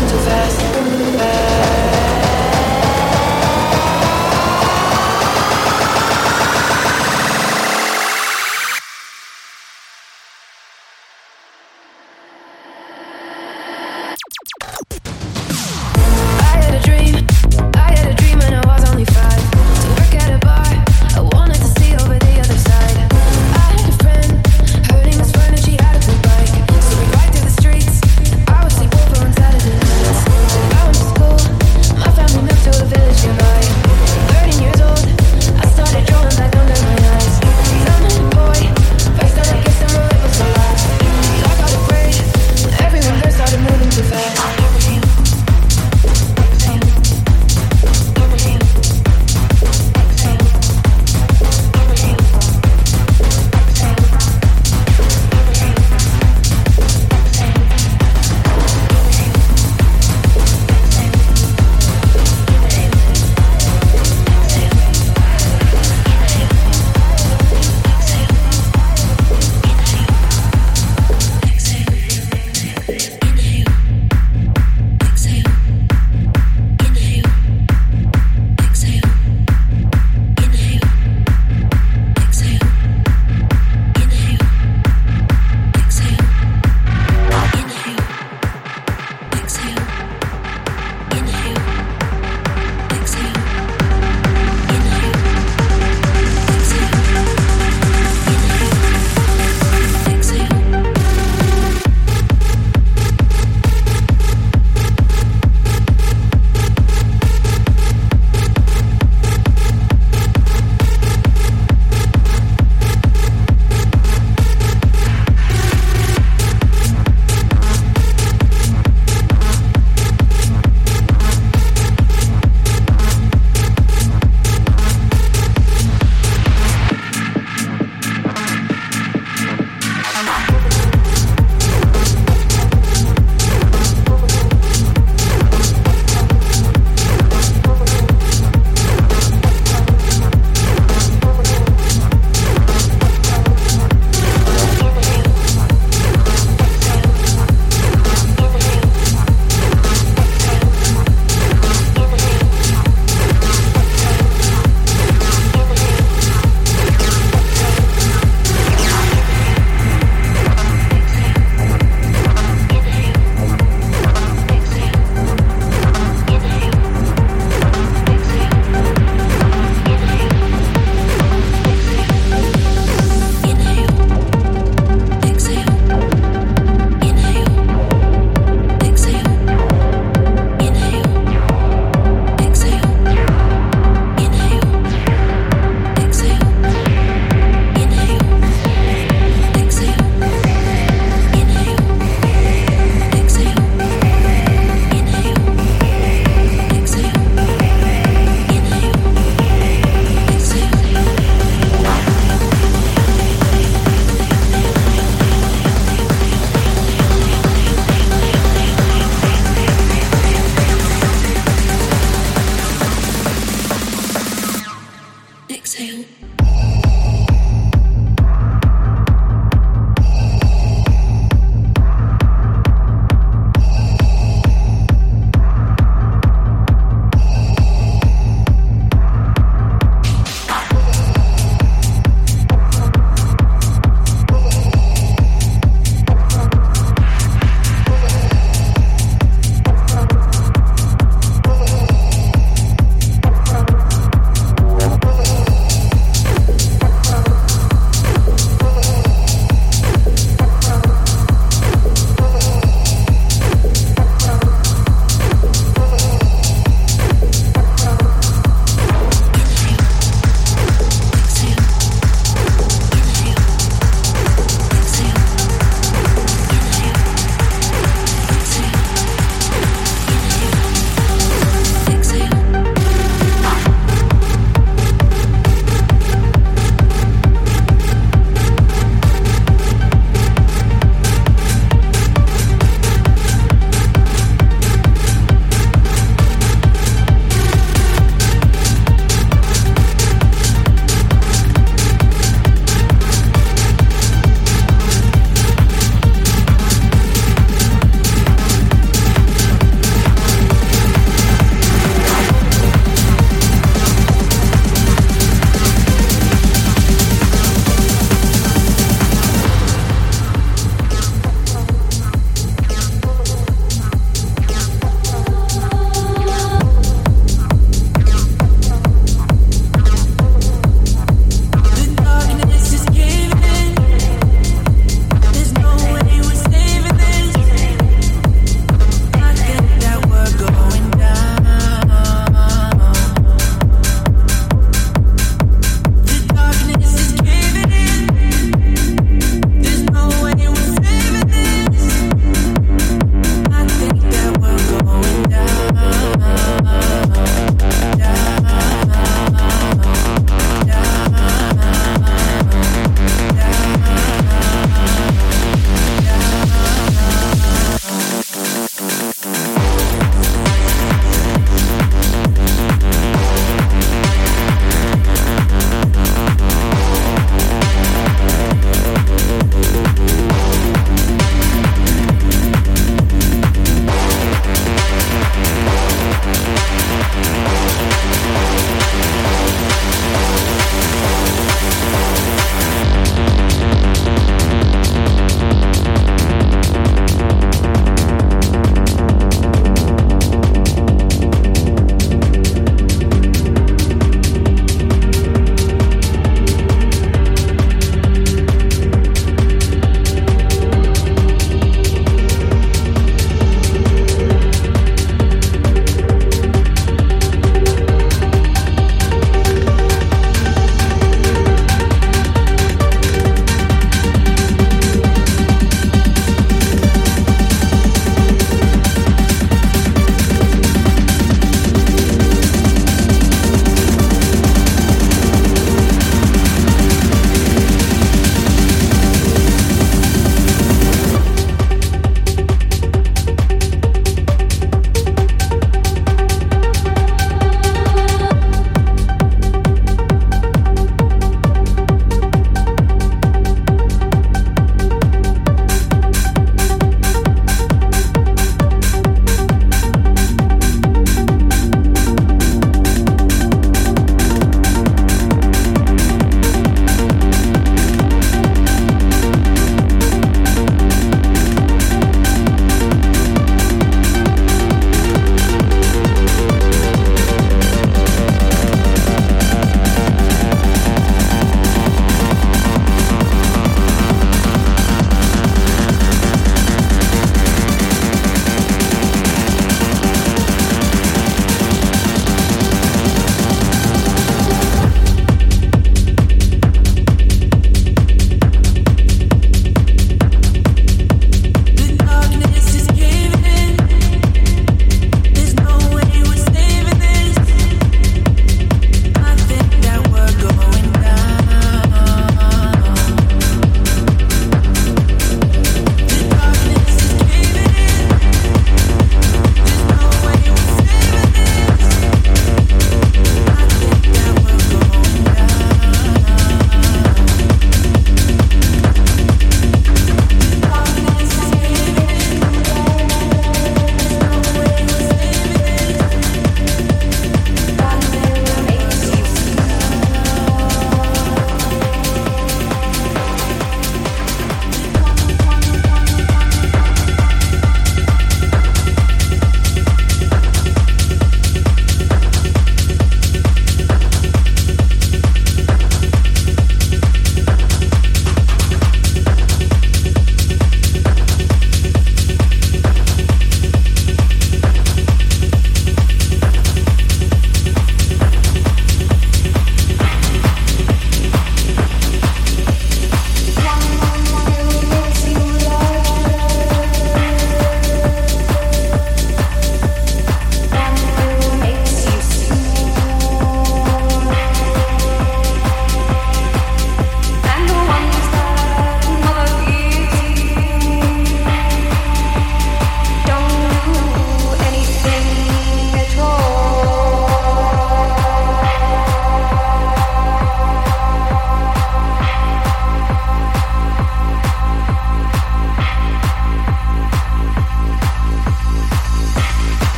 too fast.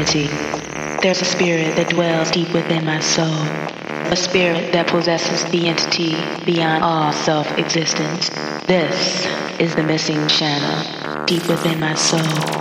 There's a spirit that dwells deep within my soul. A spirit that possesses the entity beyond all self-existence. This is the missing channel deep within my soul.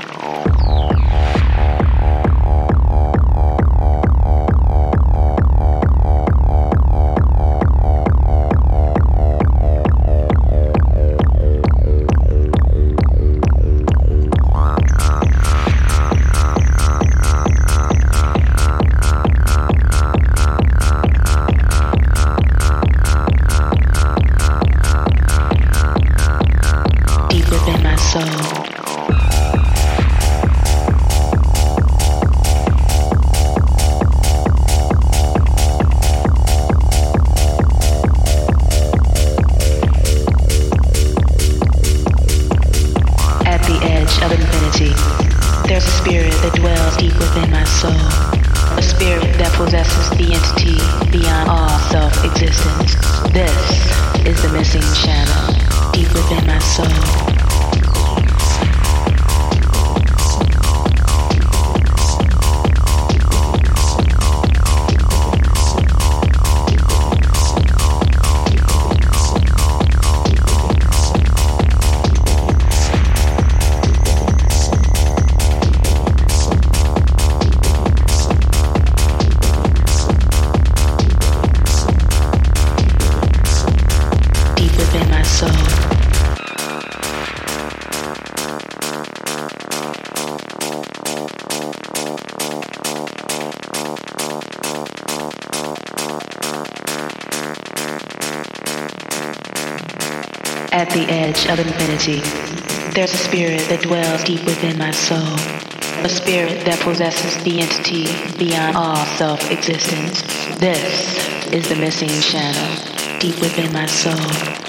Within my soul. A spirit that possesses the entity beyond all self-existence. This is the missing channel deep within my soul.